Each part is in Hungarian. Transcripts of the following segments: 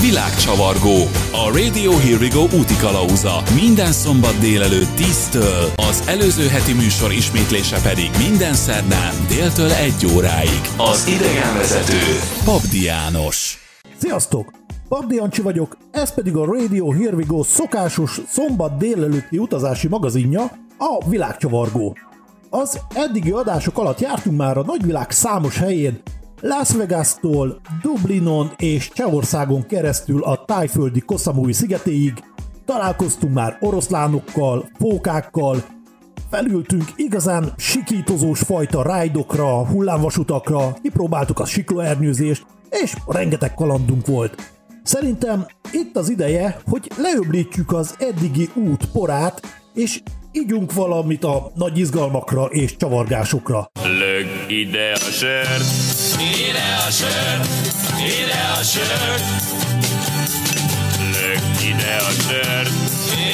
Világcsavargó. A Radio Here We Go úti kalauza. Minden szombat délelőtt 10-től, az előző heti műsor ismétlése pedig minden szerdán déltől 1 óráig. Az idegenvezető Pabdi János. Sziasztok! Pabdi Jancsi vagyok, ez pedig a Radio Here We Go szokásos szombat délelőtti utazási magazinja, a Világcsavargó. Az eddigi adások alatt jártunk már a nagyvilág számos helyén, Las Vegas-tól Dublinon és Csehországon keresztül a tájföldi Koszamui szigetéig, találkoztunk már oroszlánokkal, pókákkal, felültünk igazán sikítozós fajta rájdokra, hullámvasutakra, kipróbáltuk a siklóernyőzést, és rengeteg kalandunk volt. Szerintem itt az ideje, hogy leöblítjük az eddigi út porát, és ígyunk valamit a nagy izgalmakra és csavargásokra. Lög ide a sört, ide a sört, ide a sört. Lög ide a sört,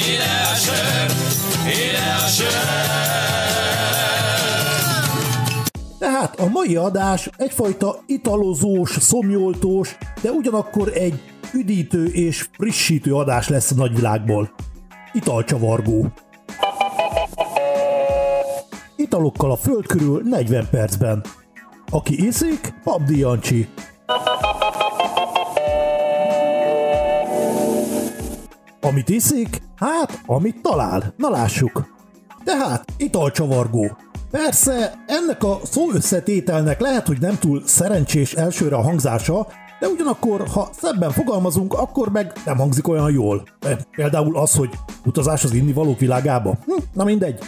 ide a sört, ide a sört. Tehát a mai adás egyfajta italozós, szomjoltós, de ugyanakkor egy üdítő és frissítő adás lesz a nagyvilágból. Italcsavargó. Italokkal a föld körül 40 percben. Aki iszik, Pabdi Jancsi. Amit iszik, hát, amit talál. Na lássuk. Tehát, italcsavargó. Persze, ennek a szó összetételnek lehet, hogy nem túl szerencsés elsőre a hangzása, de ugyanakkor, ha szebben fogalmazunk, akkor meg nem hangzik olyan jól. Például az, hogy utazás az innivalók világába. Hm, na mindegy.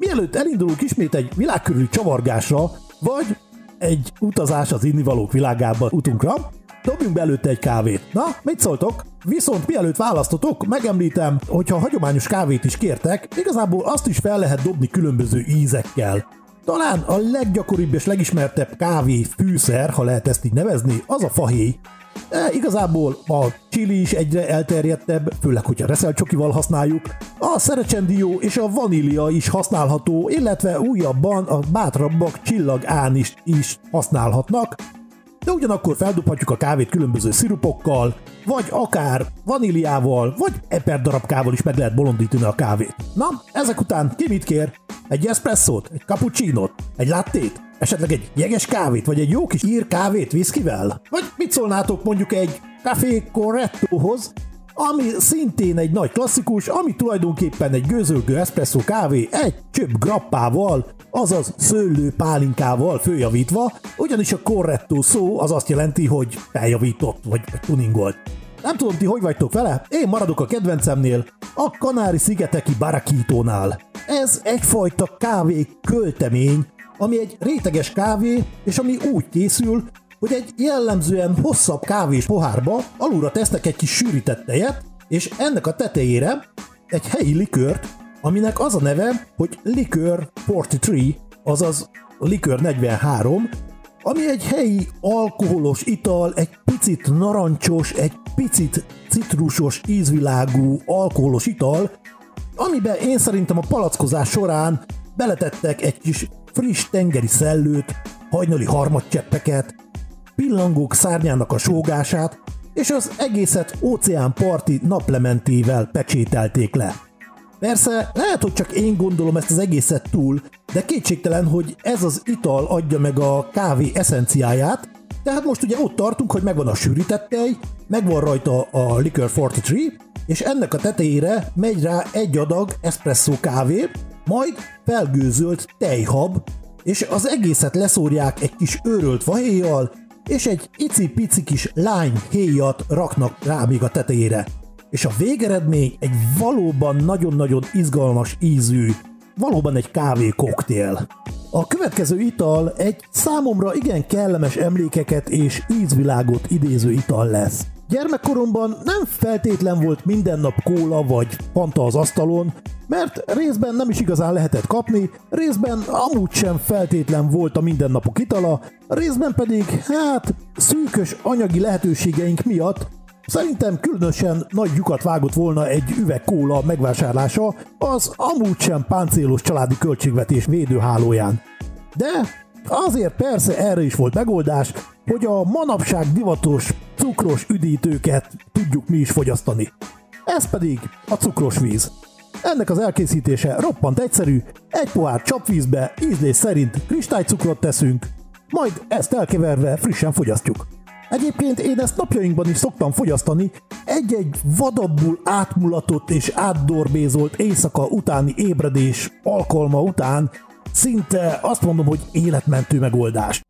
Mielőtt elindulunk ismét egy világkörüli csavargásra, vagy egy utazás az innivalók világába utunkra, dobjunk be előtte egy kávét. Na, mit szóltok? Viszont mielőtt választotok, megemlítem, hogyha hagyományos kávét is kértek, igazából azt is fel lehet dobni különböző ízekkel. Talán a leggyakoribb és legismertebb kávé fűszer, ha lehet ezt így nevezni, az a fahéj. De igazából a chili is egyre elterjedtebb, főleg, hogyha reszelcsokival használjuk. A szerecsendió és a vanília is használható, illetve újabban a bátrabbak csillagán is, is használhatnak, de ugyanakkor feldobhatjuk a kávét különböző szirupokkal, vagy akár vaníliával, vagy eperdarabkával is meg lehet bolondítani a kávét. Na, ezek után ki mit kér? Egy espresszót, egy cappuccinót, egy lattét, esetleg egy jeges kávét, vagy egy jó kis ír kávét viszkivel? Vagy mit szólnátok mondjuk egy café correttohoz, ami szintén egy nagy klasszikus, ami tulajdonképpen egy gőzölgő espresszó kávé egy csöpp grappával, azaz szőlő pálinkával följavítva, ugyanis a corretto szó az azt jelenti, hogy feljavított vagy tuningolt. Nem tudom, ti hogy vagytok vele? Én maradok a kedvencemnél, a Kanári-szigeteki Barakítónál. Ez egyfajta kávé költemény, ami egy réteges kávé, és ami úgy készül, hogy egy jellemzően hosszabb kávés pohárba alulra tesznek egy kis sűrített tejet, és ennek a tetejére egy helyi likört, aminek az a neve, hogy Liquor 43, azaz Liquor 43, ami egy helyi alkoholos ital, egy picit narancsos, egy picit citrusos ízvilágú alkoholos ital, amiben én szerintem a palackozás során beletettek egy kis friss tengeri szellőt, hajnali harmadcseppeket, pillangók szárnyának a sógását, és az egészet óceánparti naplementével pecsételték le. Persze, lehet, hogy csak én gondolom ezt az egészet túl, de kétségtelen, hogy ez az ital adja meg a kávé eszenciáját, tehát most ugye ott tartunk, hogy megvan a sűrített tej, megvan rajta a Liquor 43, és ennek a tetejére megy rá egy adag espresso kávé, majd felgőzölt tejhab, és az egészet leszórják egy kis őrölt vahéjjal, és egy icipici kis lány héjat raknak rá még a tetejére. És a végeredmény egy valóban nagyon-nagyon izgalmas ízű, valóban egy kávé koktél. A következő ital egy számomra igen kellemes emlékeket és ízvilágot idéző ital lesz. Gyermekkoromban nem feltétlen volt minden nap kóla vagy panta az asztalon, mert részben nem is igazán lehetett kapni, részben amúgy sem feltétlen volt a mindennapok itala, részben pedig, hát, szűkös anyagi lehetőségeink miatt Szerintem különösen nagy lyukat vágott volna egy üveg kóla megvásárlása az amúgy sem páncélos családi költségvetés védőhálóján. De azért persze erre is volt megoldás, hogy a manapság divatos cukros üdítőket tudjuk mi is fogyasztani. Ez pedig a cukros víz. Ennek az elkészítése roppant egyszerű, egy pohár csapvízbe ízlés szerint kristálycukrot teszünk, majd ezt elkeverve frissen fogyasztjuk. Egyébként én ezt napjainkban is szoktam fogyasztani, egy-egy vadabbul átmulatott és átdorbézolt éjszaka utáni ébredés alkalma után szinte azt mondom, hogy életmentő megoldás.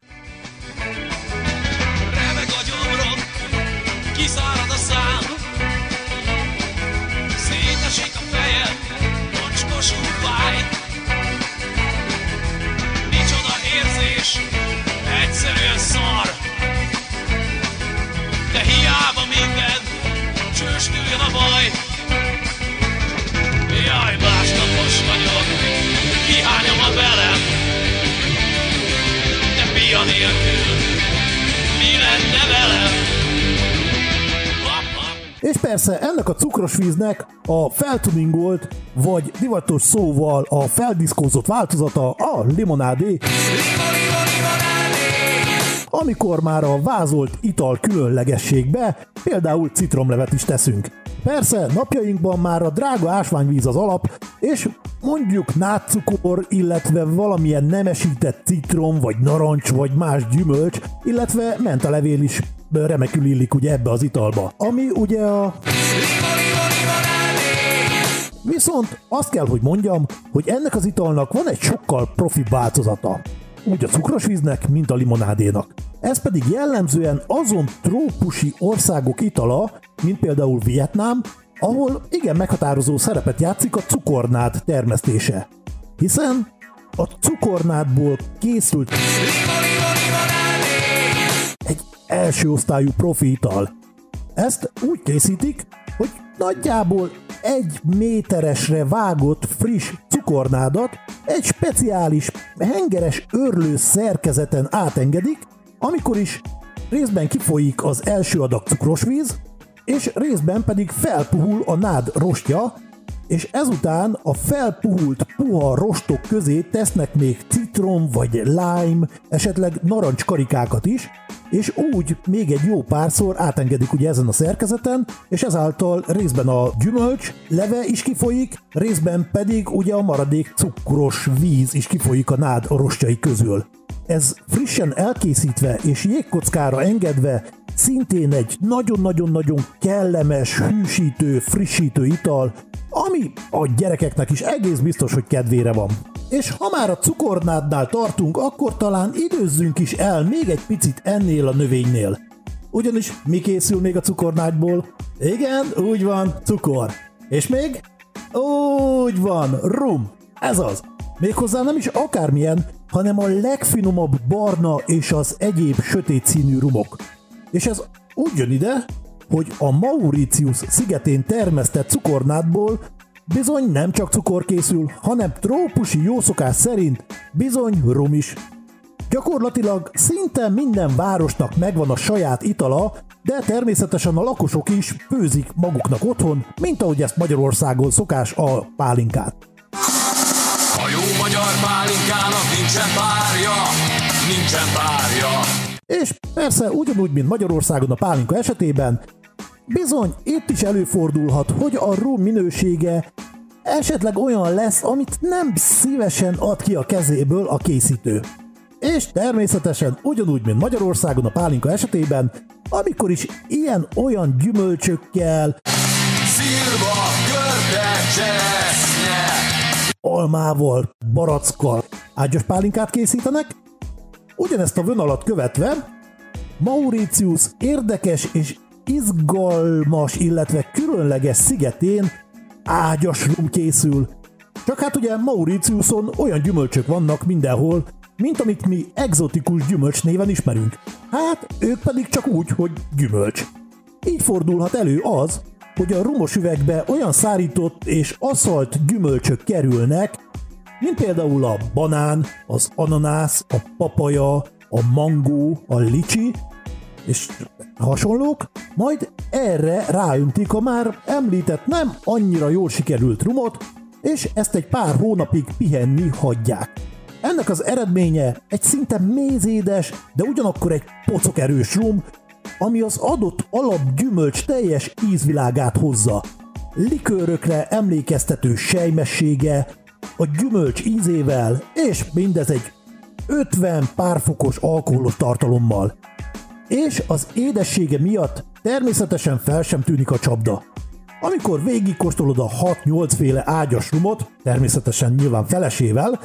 És persze ennek a cukros víznek a feltuningolt, vagy divatos szóval a feldiszkózott változata a limonádé, Limo, limo, limonádé! amikor már a vázolt ital különlegességbe például citromlevet is teszünk. Persze, napjainkban már a drága ásványvíz az alap, és mondjuk nátszukor, illetve valamilyen nemesített citrom, vagy narancs, vagy más gyümölcs, illetve mentalevél is remekül illik ugye ebbe az italba. Ami ugye a! Viszont azt kell, hogy mondjam, hogy ennek az italnak van egy sokkal profi változata. Úgy a cukros víznek, mint a limonádénak. Ez pedig jellemzően azon trópusi országok itala, mint például Vietnám, ahol igen meghatározó szerepet játszik a cukornád termesztése. Hiszen a cukornádból készült Limo! Első osztályú profi ital. Ezt úgy készítik, hogy nagyjából egy méteresre vágott friss cukornádat egy speciális hengeres örlő szerkezeten átengedik, amikor is részben kifolyik az első adag cukros víz, és részben pedig felpuhul a nád rostja, és ezután a felpuhult puha rostok közé tesznek még citrom vagy lime, esetleg narancskarikákat is, és úgy még egy jó párszor átengedik ugye ezen a szerkezeten, és ezáltal részben a gyümölcs leve is kifolyik, részben pedig ugye a maradék cukros víz is kifolyik a nád rostjai közül. Ez frissen elkészítve és jégkockára engedve szintén egy nagyon-nagyon-nagyon kellemes, hűsítő, frissítő ital, ami a gyerekeknek is egész biztos, hogy kedvére van. És ha már a cukornádnál tartunk, akkor talán időzzünk is el még egy picit ennél a növénynél. Ugyanis mi készül még a cukornádból? Igen, úgy van, cukor. És még? Úgy van, rum. Ez az. Méghozzá nem is akármilyen, hanem a legfinomabb barna és az egyéb sötét színű rumok. És ez úgy jön ide, hogy a Mauritius szigetén termesztett cukornádból bizony nem csak cukor készül, hanem trópusi jószokás szerint bizony rum is. Gyakorlatilag szinte minden városnak megvan a saját itala, de természetesen a lakosok is főzik maguknak otthon, mint ahogy ezt Magyarországon szokás a pálinkát. A jó magyar pálinkának nincsen párja, nincsen párja. És persze ugyanúgy, mint Magyarországon a pálinka esetében, bizony itt is előfordulhat, hogy a rum minősége esetleg olyan lesz, amit nem szívesen ad ki a kezéből a készítő. És természetesen ugyanúgy, mint Magyarországon a pálinka esetében, amikor is ilyen-olyan gyümölcsökkel, Szilva, almával, barackkal ágyas pálinkát készítenek, ugyanezt a vonalat követve Mauritius érdekes és izgalmas, illetve különleges szigetén ágyas rum készül. Csak hát ugye Mauritiuson olyan gyümölcsök vannak mindenhol, mint amit mi egzotikus gyümölcs néven ismerünk. Hát ők pedig csak úgy, hogy gyümölcs. Így fordulhat elő az, hogy a rumos üvegbe olyan szárított és aszalt gyümölcsök kerülnek, mint például a banán, az ananász, a papaja, a mangó, a licsi, és hasonlók, majd erre ráöntik a már említett nem annyira jól sikerült rumot, és ezt egy pár hónapig pihenni hagyják. Ennek az eredménye egy szinte mézédes, de ugyanakkor egy pocok erős rum, ami az adott alapgyümölcs teljes ízvilágát hozza. Likőrökre emlékeztető sejmessége, a gyümölcs ízével, és mindez egy 50 párfokos alkoholos tartalommal. És az édessége miatt természetesen fel sem tűnik a csapda. Amikor végigkóstolod a 6-8 féle ágyas rumot, természetesen nyilván felesével,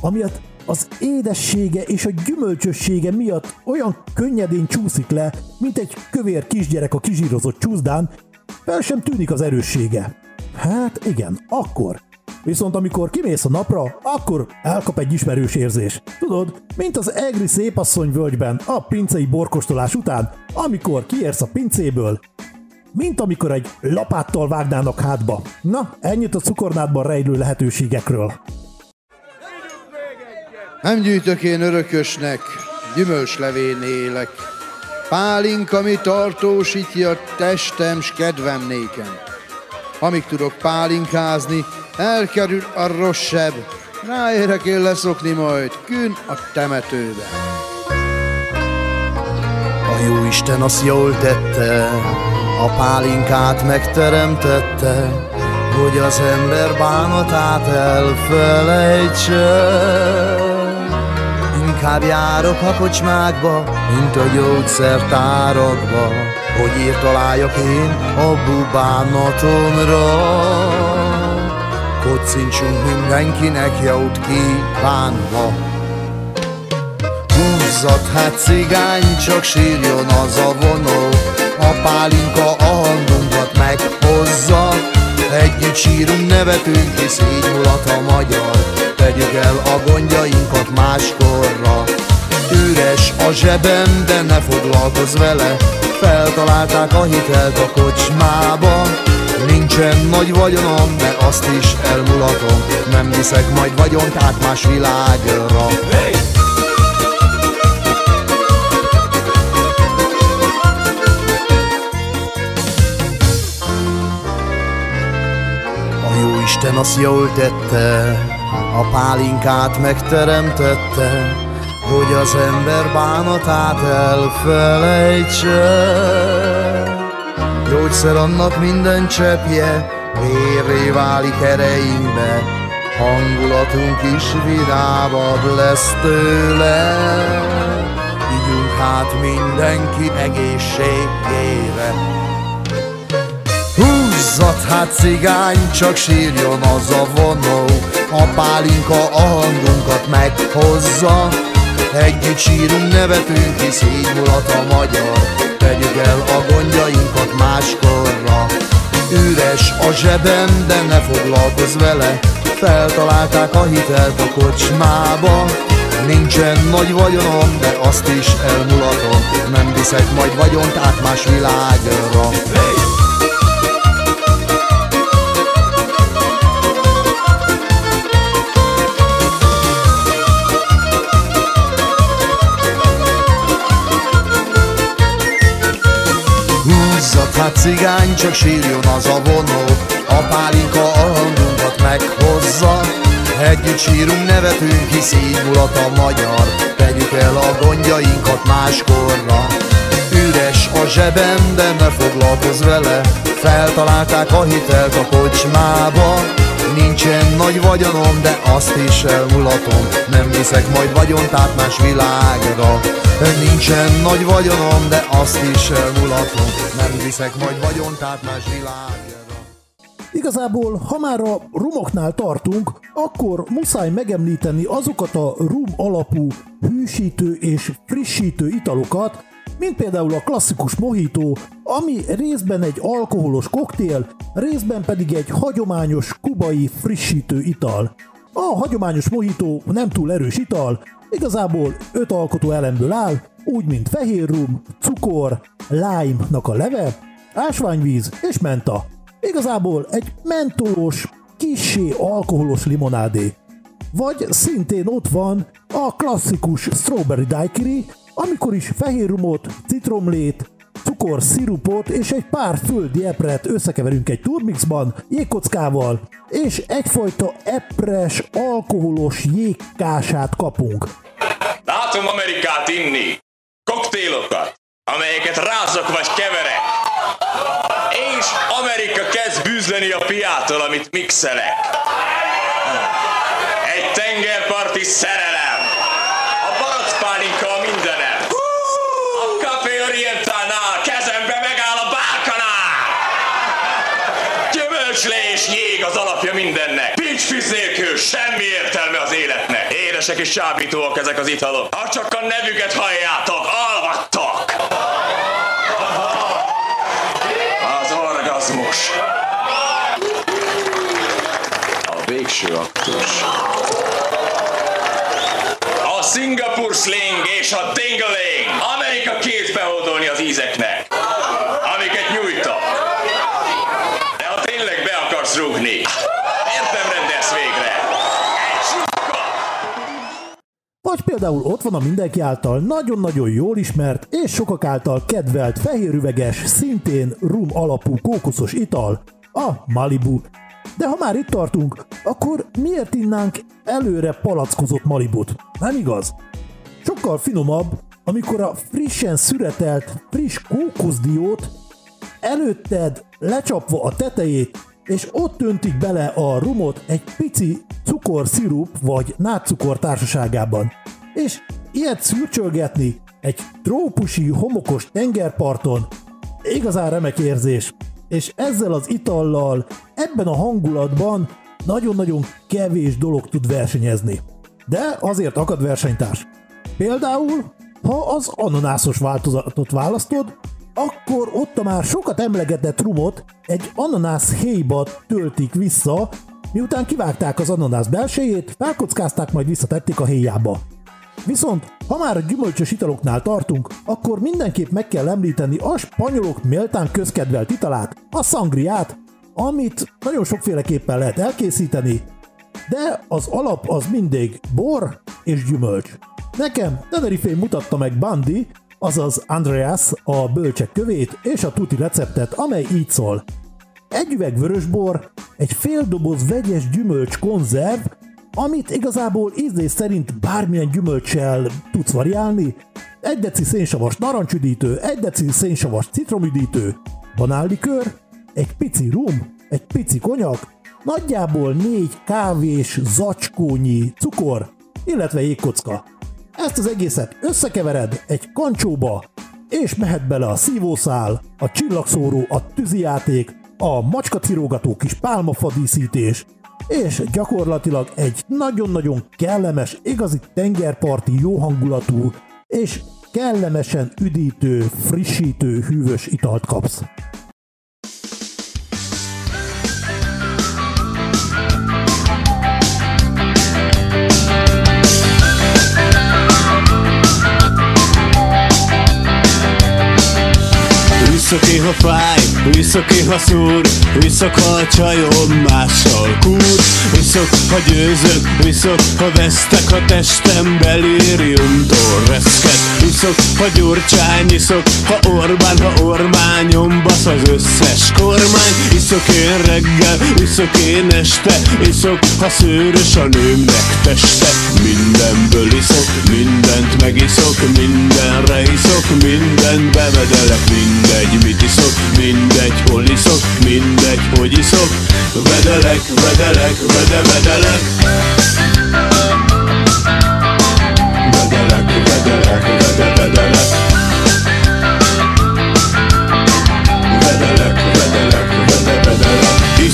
amiatt az édessége és a gyümölcsössége miatt olyan könnyedén csúszik le, mint egy kövér kisgyerek a kizsírozott csúszdán, fel sem tűnik az erőssége. Hát igen, akkor. Viszont amikor kimész a napra, akkor elkap egy ismerős érzés. Tudod, mint az egri szépasszony völgyben a pincei borkostolás után, amikor kiérsz a pincéből, mint amikor egy lapáttal vágnának hátba. Na, ennyit a cukornádban rejlő lehetőségekről. Nem gyűjtök én örökösnek, gyümölcslevén élek. Pálink, ami tartósítja testem s kedvem néken. Amíg tudok pálinkázni, elkerül a rossz seb. Ráérek én leszokni majd, kün a temetőbe. A jó Isten azt jól tette, a pálinkát megteremtette, hogy az ember bánatát elfelejtse. Inkább járok a kocsmákba, mint a gyógyszertárakba, hogy írt én a bubánatomra. Kocincsunk mindenkinek jót kívánva. Húzzat, hát cigány, csak sírjon az a vonó, a pálinka a hangunkat meghozza. Együtt sírunk, nevetünk, hisz így mulat a magyar, tegyük el a gondjainkat máskorra. Üres a zsebem, de ne foglalkozz vele, feltalálták a hitelt a kocsmába. Nincsen nagy vagyonom, de azt is elmulatom, nem viszek majd vagyont át más világra. Hey! Isten azt jól tette, a pálinkát megteremtette, hogy az ember bánatát elfelejtse. Gyógyszer annak minden cseppje, vérré válik ereinkbe, hangulatunk is vidámabb lesz tőle. Ígyunk hát mindenki egészségére, Húzzat hát cigány, csak sírjon az a vonó. A pálinka a hangunkat meghozza. Együtt sírunk, nevetünk, hisz így mulat a magyar. Tegyük el a gondjainkat máskorra. Üres a zsebem, de ne foglalkozz vele. Feltalálták a hitelt a kocsmába. Nincsen nagy vagyonom, de azt is elmulatom. Nem viszek majd vagyont át más világra. Hey! Cigány, csak sírjon az a vonó. A pálinka a hangunkat meghozza. Együtt sírunk, nevetünk, hisz így a magyar. Tegyük el a gondjainkat máskorra. Üres a zsebem, de ne foglalkozz vele. Feltalálták a hitelt a kocsmába Nagy vagyonom, de azt is elmulatom. Nem viszek majd vagyont át más világra. Nincsen nagy vagyonom, de azt is elmulatom. Nem viszek majd vagyont át más világra. Igazából, ha már a rumoknál tartunk, akkor muszáj megemlíteni azokat a rum alapú hűsítő és frissítő italokat, mint például a klasszikus mojito, ami részben egy alkoholos koktél, részben pedig egy hagyományos kubai frissítő ital. A hagyományos mojito nem túl erős ital, igazából öt alkotó elemből áll, úgy mint fehér rum, cukor, lime-nak a leve, ásványvíz és menta. Igazából egy mentolós, kissé alkoholos limonádé. Vagy szintén ott van a klasszikus strawberry daiquiri, amikor is fehér rumot, citromlét, cukor, szirupot és egy pár földi epret összekeverünk egy turmixban, jégkockával, és egyfajta epres, alkoholos jégkását kapunk. Látom Amerikát inni. Koktélokat, amelyeket rázok vagy keverek. És Amerika kezd bűzleni a piától, amit mixelek. Egy tengerparti szerelem. A barackpálinka a mindenem. A Café Orientalnál kezembe megáll a bálkanál. Gyümölcslés jég az alapja mindennek. Pincsfűz nélkül semmi értelme az életnek. Édesek és csábítóak ezek az italok. Ha csak a nevüket halljátok, alvattok. Az orgazmus. A végső aktus. A Singapur sling és a dingaling. Amerika kézbe hódolni az ízeknek. Például ott van a mindenki által nagyon-nagyon jól ismert és sokak által kedvelt fehérüveges, szintén rum alapú kókuszos ital, a Malibu. De ha már itt tartunk, akkor miért innánk előre palackozott Malibut? Nem igaz? Sokkal finomabb, amikor a frissen szüretelt friss kókuszdiót előtted lecsapva a tetejét, és ott öntik bele a rumot egy pici cukorszirup vagy nátszukor társaságában. És ilyet szürcsölgetni egy trópusi homokos tengerparton igazán remek érzés. És ezzel az itallal, ebben a hangulatban nagyon-nagyon kevés dolog tud versenyezni. De azért akad versenytárs. Például, ha az ananászos változatot választod, akkor ott a már sokat emlegetett rumot egy ananász héjba töltik vissza, miután kivágták az ananász belsejét, felkockázták, majd visszatették a héjába. Viszont, ha már a gyümölcsös italoknál tartunk, akkor mindenképp meg kell említeni a spanyolok méltán közkedvelt italát, a sangriát, amit nagyon sokféleképpen lehet elkészíteni, de az alap az mindig bor és gyümölcs. Nekem Tenerife mutatta meg Bandi, azaz Andreas a bölcsek kövét és a tuti receptet, amely így szól. Egy üveg vörösbor, egy fél doboz vegyes gyümölcs konzerv, amit igazából ízlés szerint bármilyen gyümölcsel tudsz variálni, egy deci szénsavas narancsüdítő, egy deci szénsavas citromüdítő, banánlikör, egy pici rum, egy pici konyak, nagyjából négy kávés zacskónyi cukor, illetve jégkocka. Ezt az egészet összekevered egy kancsóba, és mehet bele a szívószál, a csillagszóró, a tűzijáték, a macskacirógató kis pálmafadíszítés, és gyakorlatilag egy nagyon-nagyon kellemes, igazi tengerparti jó hangulatú és kellemesen üdítő, frissítő, hűvös italt kapsz. Visszok én, ha fáj, visszok én, ha szúr Visszok, ha a csajom mással kúr. Visszok, ha győzök, visszok, ha vesztek A testem belériumtól reszket. Visszok, ha gyurcsány, iszok, ha Orbán, ha Ormányom basz az összes kormány. Iszok én reggel, iszok én este Iszok, ha szőrös a nőmnek teste Mindenből iszok, mindent megiszok Mindenre iszok, mindent bevedelek Mindegy, mit iszok, mindegy, hol iszok Mindegy, hogy iszok. Vedelek, vedelek, vede, vedelek. Vedelek, vedelek, vede, vedelek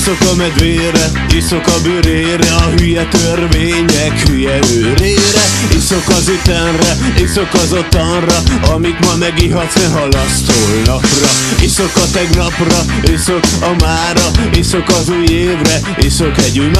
Iszok a medvére, iszok a bőrére A hülye törvények hülye őrére. Iszok az ütenre, iszok az ottanra Amit ma megihatsz, ne halaszt holnapra. Iszok a tegnapra, iszok a mára Iszok az új évre, iszok egy új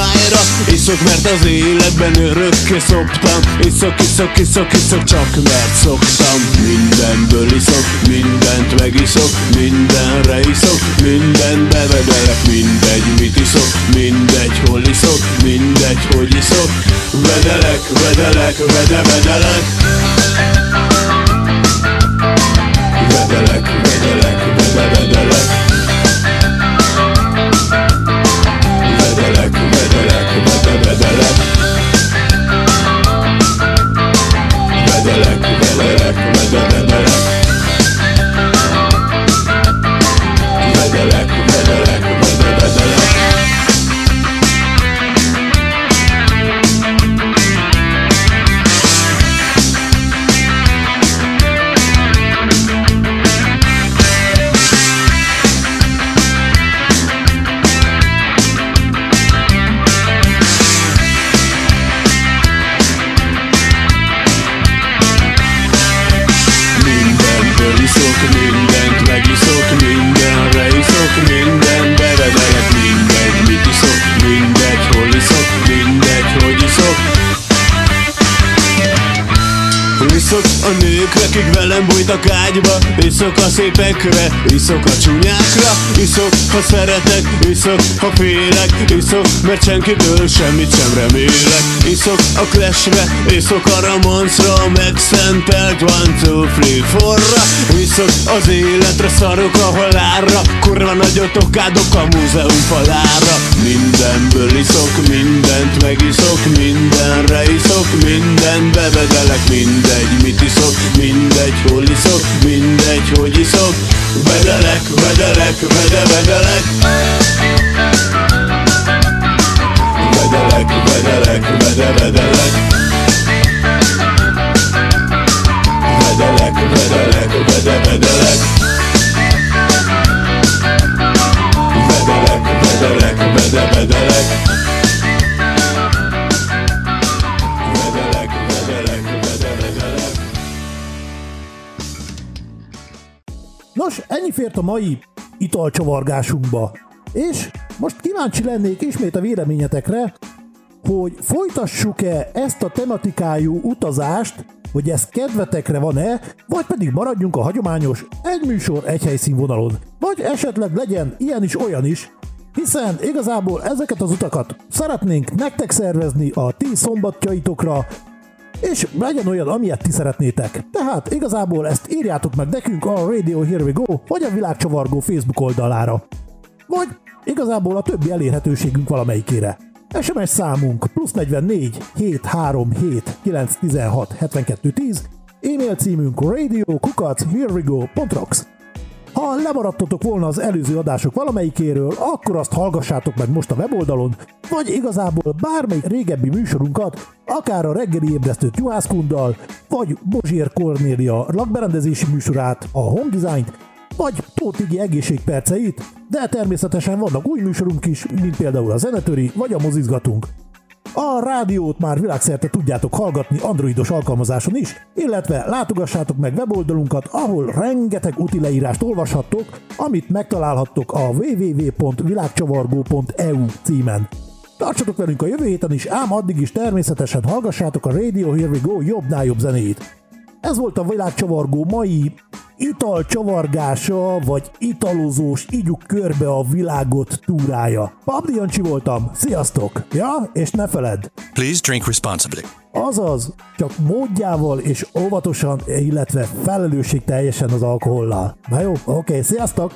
Iszok, mert az életben örökké szoptam Iszok, iszok, iszok, iszok, csak mert szoktam. Mindenből iszok, mindent megiszok Mindenre iszok, mindent bevedelek Mindegy, mit iszok, mindegy, hol iszok Mindegy, hogy iszok. Vedelek, vedelek, vede, vedelek kik velem bújtak ágyba Iszok a szépekre, iszok a csúnyákra. Iszok, ha szeretek, iszok, ha félek. Iszok, mert senkitől semmit sem remélek. Iszok a clashre, iszok a ramoncra Megszentelt one, two, three, four-ra. Iszok az életre, szarok a halálra. Kurva nagyot okádok a múzeum falára. Mindenből iszok, mindent megiszok Mindenre iszok, mindent bevedelek Mindegy, mit iszok, mindegy, hol iszok Mindegy, hogy iszok. Vedelek, vedelek, vede, vedelek Vedelek, mai italcsavargásunkba. És most kíváncsi lennék ismét a véleményetekre, hogy folytassuk-e ezt a tematikájú utazást, hogy ez kedvetekre van-e, vagy pedig maradjunk a hagyományos egy műsor, egy helyszín vonalon. Vagy esetleg legyen ilyen is, olyan is, hiszen igazából ezeket az utakat szeretnénk nektek szervezni a ti szombatjaitokra, és legyen olyan, amilyet ti szeretnétek. Tehát igazából ezt írjátok meg nekünk a Radio Here We Go, vagy a Világcsavargó Facebook oldalára. Vagy igazából a többi elérhetőségünk valamelyikére. SMS számunk plusz 44 737 916 72 10, e-mail címünk radio kukac. Ha lemaradtatok volna az előző adások valamelyikéről, akkor azt hallgassátok meg most a weboldalon, vagy igazából bármelyik régebbi műsorunkat, akár a reggeli ébresztőt Juhászkunddal, vagy Bozsér Kornélia lakberendezési műsorát, a Home Design-t, vagy Tótigi egészségperceit, de természetesen vannak új műsorunk is, mint például a Zenetöri, vagy a Mozizgatunk. A rádiót már világszerte tudjátok hallgatni androidos alkalmazáson is, illetve látogassátok meg weboldalunkat, ahol rengeteg úti leírást olvashattok, amit megtalálhattok a www.világcsavargó.eu címen. Tartsatok velünk a jövő héten is, ám addig is természetesen hallgassátok a Radio Here We Go jobbnál jobb zenéjét. Ez volt a világcsavargó mai italcsavargása, vagy italozós, ígyuk körbe a világot túrája. Pabdi Jancsi voltam, sziasztok! Ja, és ne feledd, Please drink responsibly. azaz, csak módjával és óvatosan, illetve felelősség teljesen az alkohollal. Na jó, oké, sziasztok!